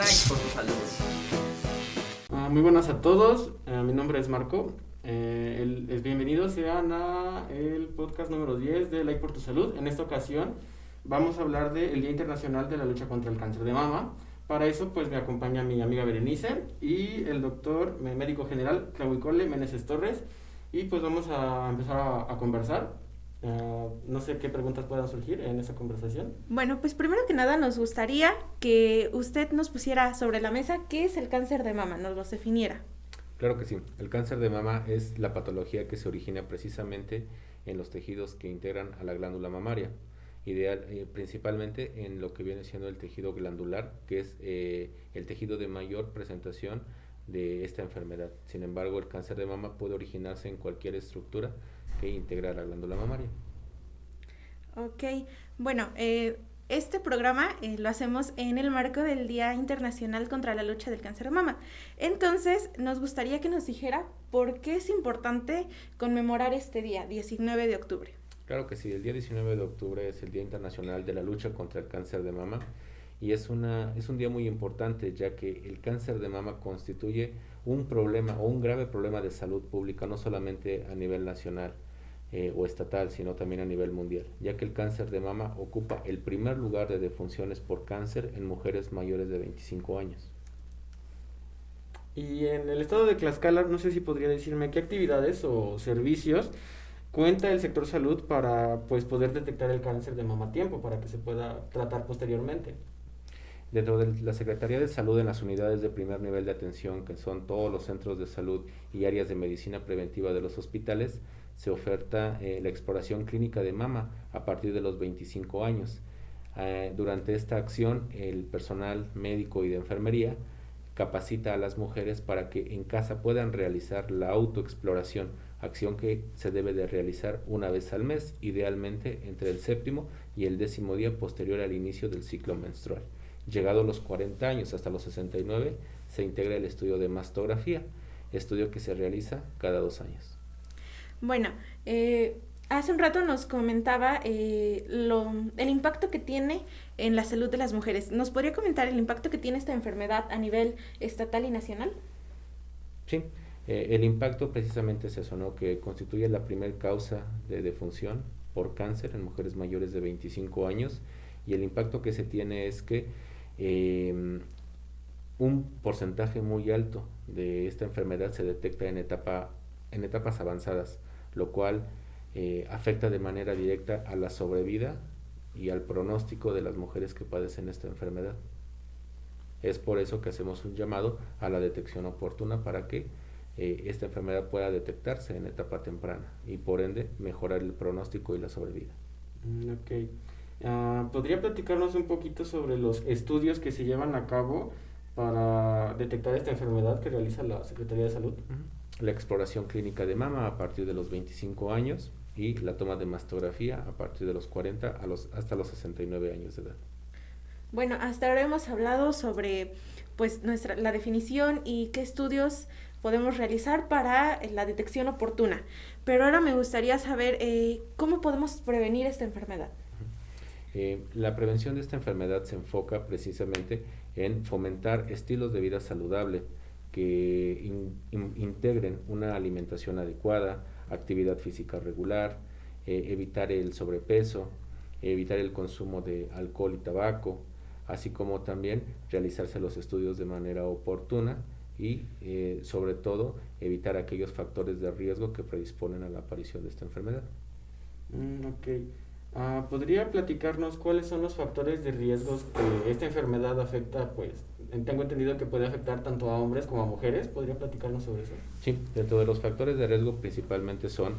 Like por tu salud. Ah, muy buenas a todos, eh, mi nombre es Marco. Eh, el- bienvenidos sean a el podcast número 10 de Like por tu Salud. En esta ocasión vamos a hablar del Día Internacional de la Lucha contra el Cáncer de Mama. Para eso pues me acompaña mi amiga Berenice y el doctor médico general Clauicole Meneses Torres. Y pues vamos a empezar a, a conversar. Ah, no sé qué preguntas puedan surgir en esa conversación. Bueno, pues primero que nada nos gustaría que usted nos pusiera sobre la mesa qué es el cáncer de mama, nos lo definiera. Claro que sí. El cáncer de mama es la patología que se origina precisamente en los tejidos que integran a la glándula mamaria, ideal, eh, principalmente en lo que viene siendo el tejido glandular, que es eh, el tejido de mayor presentación de esta enfermedad. Sin embargo, el cáncer de mama puede originarse en cualquier estructura que integra la glándula mamaria. Ok, bueno, eh, este programa eh, lo hacemos en el marco del Día Internacional contra la Lucha del Cáncer de Mama. Entonces, nos gustaría que nos dijera por qué es importante conmemorar este día, 19 de octubre. Claro que sí, el día 19 de octubre es el Día Internacional de la Lucha contra el Cáncer de Mama y es, una, es un día muy importante ya que el cáncer de mama constituye un problema o un grave problema de salud pública, no solamente a nivel nacional eh, o estatal, sino también a nivel mundial, ya que el cáncer de mama ocupa el primer lugar de defunciones por cáncer en mujeres mayores de 25 años. Y en el estado de Tlaxcala, no sé si podría decirme qué actividades o servicios cuenta el sector salud para pues poder detectar el cáncer de mama a tiempo para que se pueda tratar posteriormente. Dentro de la Secretaría de Salud en las unidades de primer nivel de atención, que son todos los centros de salud y áreas de medicina preventiva de los hospitales, se oferta eh, la exploración clínica de mama a partir de los 25 años. Eh, durante esta acción, el personal médico y de enfermería capacita a las mujeres para que en casa puedan realizar la autoexploración, acción que se debe de realizar una vez al mes, idealmente entre el séptimo y el décimo día posterior al inicio del ciclo menstrual. Llegado los 40 años hasta los 69, se integra el estudio de mastografía, estudio que se realiza cada dos años. Bueno, eh, hace un rato nos comentaba eh, lo, el impacto que tiene en la salud de las mujeres. ¿Nos podría comentar el impacto que tiene esta enfermedad a nivel estatal y nacional? Sí, eh, el impacto precisamente es eso, ¿no? que constituye la primer causa de defunción por cáncer en mujeres mayores de 25 años y el impacto que se tiene es que eh, un porcentaje muy alto de esta enfermedad se detecta en, etapa, en etapas avanzadas, lo cual eh, afecta de manera directa a la sobrevida y al pronóstico de las mujeres que padecen esta enfermedad. Es por eso que hacemos un llamado a la detección oportuna para que eh, esta enfermedad pueda detectarse en etapa temprana y por ende mejorar el pronóstico y la sobrevida. Mm, Ok. Ah, ¿Podría platicarnos un poquito sobre los estudios que se llevan a cabo para detectar esta enfermedad que realiza la Secretaría de Salud? La exploración clínica de mama a partir de los 25 años y la toma de mastografía a partir de los 40 a los, hasta los 69 años de edad. Bueno, hasta ahora hemos hablado sobre pues nuestra la definición y qué estudios podemos realizar para la detección oportuna. Pero ahora me gustaría saber eh, cómo podemos prevenir esta enfermedad. Eh, la prevención de esta enfermedad se enfoca precisamente en fomentar estilos de vida saludable que in- in- integren una alimentación adecuada, actividad física regular, eh, evitar el sobrepeso, evitar el consumo de alcohol y tabaco, así como también realizarse los estudios de manera oportuna y eh, sobre todo evitar aquellos factores de riesgo que predisponen a la aparición de esta enfermedad. Mm, ok. Ah, ¿Podría platicarnos cuáles son los factores de riesgos que esta enfermedad afecta? Pues tengo entendido que puede afectar tanto a hombres como a mujeres. ¿Podría platicarnos sobre eso? Sí, dentro de los factores de riesgo principalmente son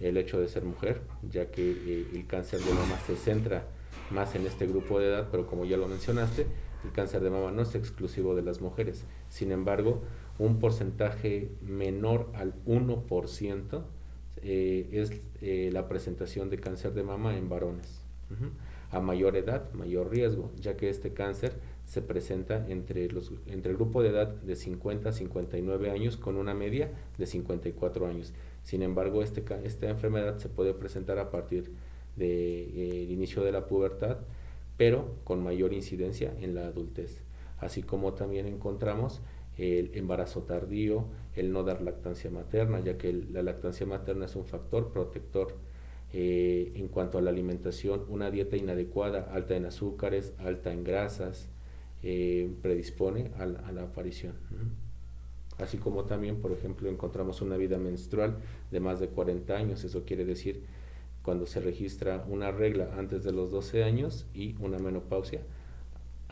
el hecho de ser mujer, ya que eh, el cáncer de mama se centra más en este grupo de edad, pero como ya lo mencionaste, el cáncer de mama no es exclusivo de las mujeres. Sin embargo, un porcentaje menor al 1% eh, es eh, la presentación de cáncer de mama en varones. A mayor edad, mayor riesgo, ya que este cáncer se presenta entre, los, entre el grupo de edad de 50 a 59 años con una media de 54 años. Sin embargo, este, esta enfermedad se puede presentar a partir del inicio de la pubertad, pero con mayor incidencia en la adultez. así como también encontramos el embarazo tardío, el no dar lactancia materna, ya que la lactancia materna es un factor protector eh, en cuanto a la alimentación, una dieta inadecuada, alta en azúcares, alta en grasas, eh, predispone a la, aparición. Así como también, por ejemplo, encontramos una vida menstrual de más de 40 años, eso quiere decir cuando se registra una regla antes de los 12 años y una menopausia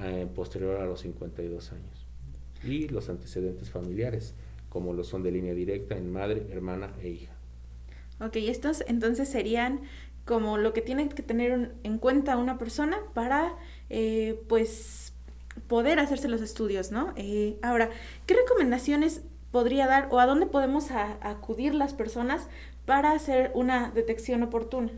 eh, posterior a los 52 años. Y los antecedentes familiares, como lo son de línea directa en madre, hermana e hija. Ok, estos entonces serían como lo que tiene que tener en cuenta una persona para, eh, pues, poder hacerse los estudios, ¿no? Eh, ahora, ¿qué recomendaciones podría dar o a dónde podemos acudir las personas para hacer una detección oportuna?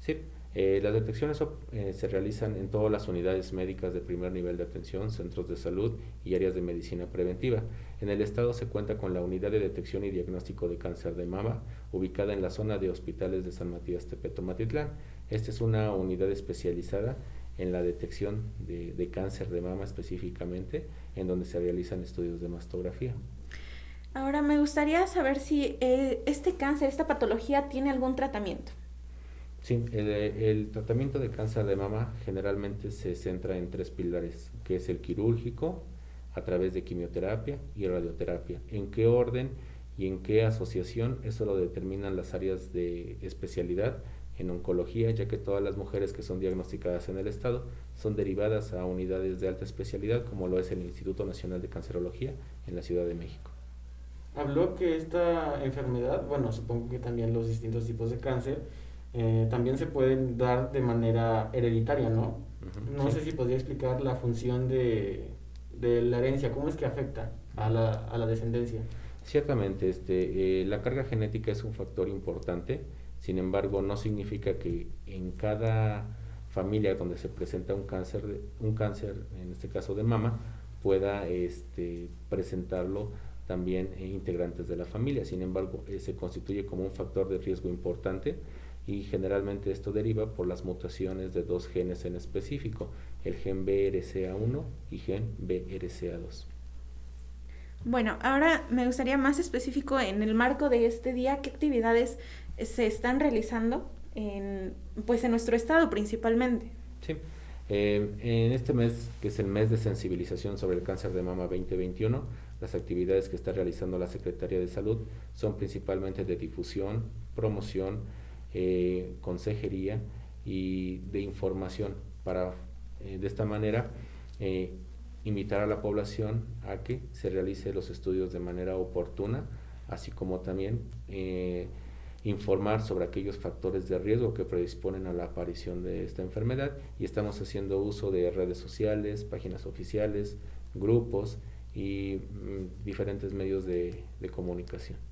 Sí, eh, las detecciones eh, se realizan en todas las unidades médicas de primer nivel de atención, centros de salud y áreas de medicina preventiva. En el estado se cuenta con la unidad de detección y diagnóstico de cáncer de mama, ubicada en la zona de hospitales de San Matías Tepeto Matitlán. Esta es una unidad especializada en la detección de, cáncer de mama específicamente, en donde se realizan estudios de mastografía. Ahora me gustaría saber si eh, este cáncer, esta patología, tiene algún tratamiento. Sí, el, tratamiento de cáncer de mama generalmente se centra en tres pilares, que es el quirúrgico, a través de quimioterapia y radioterapia. ¿En qué orden y en qué asociación? Eso lo determinan las áreas de especialidad en oncología, ya que todas las mujeres que son diagnosticadas en el estado son derivadas a unidades de alta especialidad, como lo es el Instituto Nacional de Cancerología en la Ciudad de México. Habló que esta enfermedad, bueno, supongo que también los distintos tipos de cáncer, eh, también se pueden dar de manera hereditaria, ¿no? no sé si podría explicar la función de, de, la herencia, cómo es que afecta a la, a la descendencia. Ciertamente, este, eh, la carga genética es un factor importante, sin embargo, no significa que en cada familia donde se presenta un cáncer, un cáncer, en este caso de mama, pueda este, presentarlo también integrantes de la familia. Sin embargo, eh, se constituye como un factor de riesgo importante y generalmente esto deriva por las mutaciones de dos genes en específico, el gen BRCA1 y gen BRCA2. Bueno, ahora me gustaría más específico en el marco de este día, ¿qué actividades se están realizando en, pues en nuestro estado principalmente? Sí, eh, en este mes, que es el mes de sensibilización sobre el cáncer de mama 2021, las actividades que está realizando la Secretaría de Salud son principalmente de difusión, promoción, eh, consejería y de información para eh, de esta manera eh, invitar a la población a que se realice los estudios de manera oportuna, así como también informar sobre aquellos factores de riesgo que predisponen a la aparición de esta enfermedad y estamos haciendo uso de redes sociales, páginas oficiales, grupos y mm, diferentes medios de comunicación.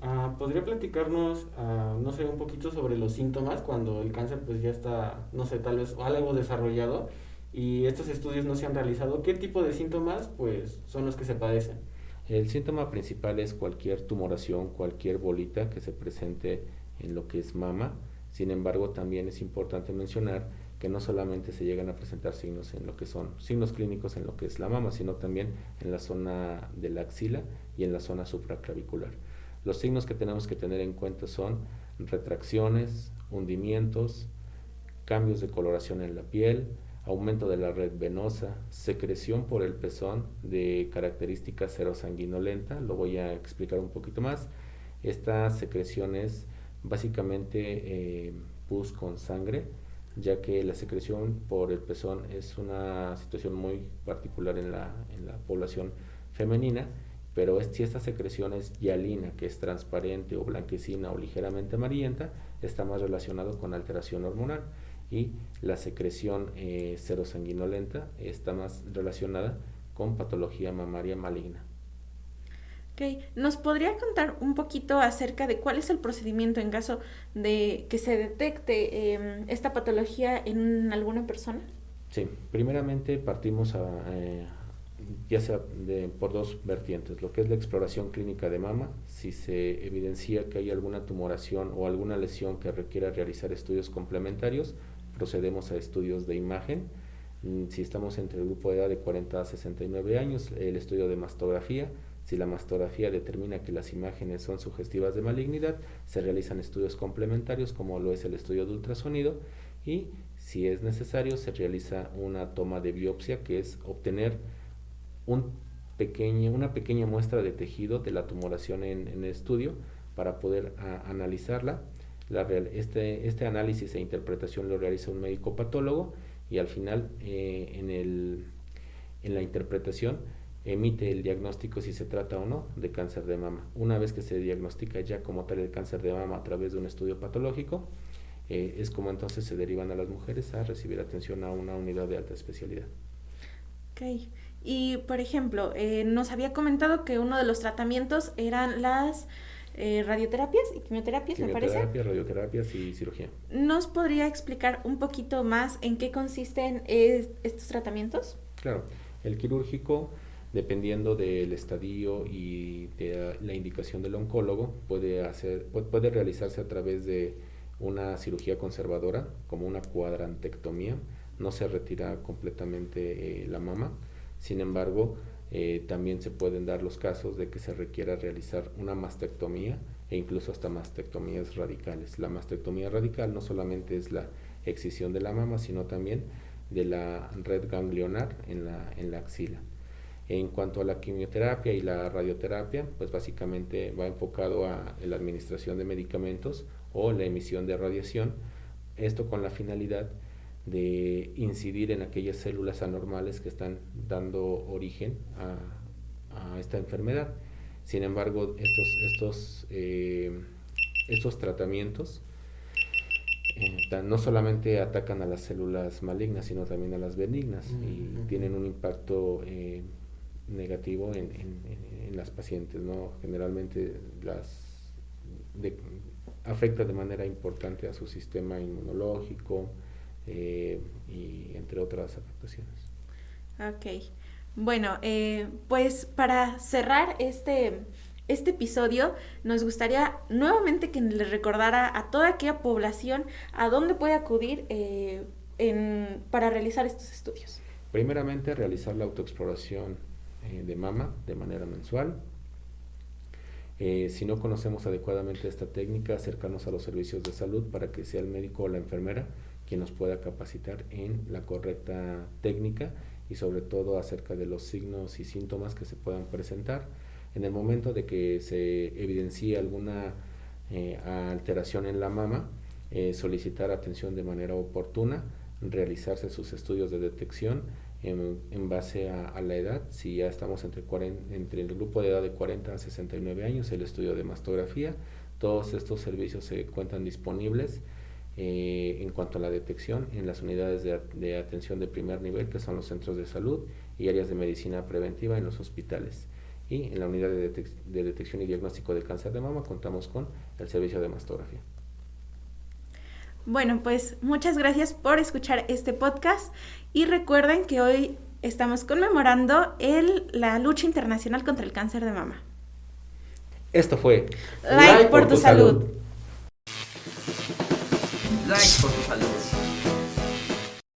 Ah, ¿Podría platicarnos, ah, no sé, un poquito sobre los síntomas cuando el cáncer pues ya está, no sé, tal vez algo desarrollado y estos estudios no se han realizado? ¿Qué tipo de síntomas pues son los que se padecen? El síntoma principal es cualquier tumoración, cualquier bolita que se presente en lo que es mama. Sin embargo, también es importante mencionar que no solamente se llegan a presentar signos en lo que son signos clínicos en lo que es la mama, sino también en la zona de la axila y en la zona supraclavicular. Los signos que tenemos que tener en cuenta son retracciones, hundimientos, cambios de coloración en la piel, aumento de la red venosa, secreción por el pezón de característica serosanguinolenta, lo voy a explicar un poquito más. Esta secreción es básicamente eh, pus con sangre, ya que la secreción por el pezón es una situación muy particular en la, en la población femenina pero si esta secreción es hialina, que es transparente o blanquecina o ligeramente amarillenta, está más relacionado con alteración hormonal y la secreción eh, serosanguinolenta está más relacionada con patología mamaria maligna. Okay. ¿Nos podría contar un poquito acerca de cuál es el procedimiento en caso de que se detecte em, esta patología en alguna persona? Sí, primeramente partimos a, eh, ya sea de, por dos vertientes, lo que es la exploración clínica de mama, si se evidencia que hay alguna tumoración o alguna lesión que requiera realizar estudios complementarios, procedemos a estudios de imagen Mm, si estamos entre el grupo de edad de 40 a 69 años, el estudio de mastografía. Si la mastografía determina que las imágenes son sugestivas de malignidad, se realizan estudios complementarios como lo es el estudio de ultrasonido y si es necesario se realiza una toma de biopsia que es obtener un pequeño, una pequeña muestra de tejido de la tumoración en, el estudio para poder analizarla. La este, este análisis e interpretación lo realiza un médico patólogo y al final eh, en, el, en la interpretación emite el diagnóstico si se trata o no de cáncer de mama. Una vez que se diagnostica ya como tal el cáncer de mama a través de un estudio patológico, eh, es como entonces se derivan a las mujeres a recibir atención a una unidad de alta especialidad. Ok. Y, por ejemplo, eh, nos había comentado que uno de los tratamientos eran las eh, radioterapias y quimioterapias, me parece. radioterapias y cirugía. ¿Nos podría explicar un poquito más en qué consisten estos tratamientos? Claro, el quirúrgico, dependiendo del estadio y de la indicación del oncólogo, puede, hacer, puede realizarse a través de una cirugía conservadora, como una cuadrantectomía. No se retira completamente eh, la mama, sin embargo, eh, también se pueden dar los casos de que se requiera realizar una mastectomía e incluso hasta mastectomías radicales. La mastectomía radical no solamente es la excisión de la mama, sino también de la red ganglionar en la, en la axila. En cuanto a la quimioterapia y la radioterapia, pues básicamente va enfocado a la administración de medicamentos o la emisión de radiación, esto con la finalidad de incidir en aquellas células anormales que están dando origen a, a esta enfermedad. Sin embargo, estos, estos, eh, estos tratamientos eh, no solamente atacan a las células malignas, sino también a las benignas y tienen un impacto eh, negativo en, en, las pacientes. ¿no? Generalmente las afecta de manera importante a su sistema inmunológico, eh, y entre otras afectaciones. Ok. Bueno, eh, pues para cerrar este, este episodio, nos gustaría nuevamente que le recordara a toda aquella población a dónde puede acudir eh, en, para realizar estos estudios. Primeramente, realizar la autoexploración de mama de manera mensual. si no conocemos adecuadamente esta técnica, acercarnos a los servicios de salud para que sea el médico o la enfermera quien nos pueda capacitar en la correcta técnica y sobre todo acerca de los signos y síntomas que se puedan presentar. En el momento de que se evidencie alguna eh, alteración en la mama, eh, solicitar atención de manera oportuna, realizarse sus estudios de detección en, en base a, la edad, si ya estamos entre, entre el grupo de edad de 40 a 69 años, el estudio de mastografía, todos estos servicios se encuentran disponibles eh, en cuanto a la detección en las unidades de, atención de primer nivel, que son los centros de salud y áreas de medicina preventiva en los hospitales. Y en la unidad de, de detección y diagnóstico de cáncer de mama contamos con el servicio de mastografía. Bueno, pues muchas gracias por escuchar este podcast y recuerden que hoy estamos conmemorando el, la lucha internacional contra el cáncer de mama. Esto fue Like, por, tu, salud. Por tu salud.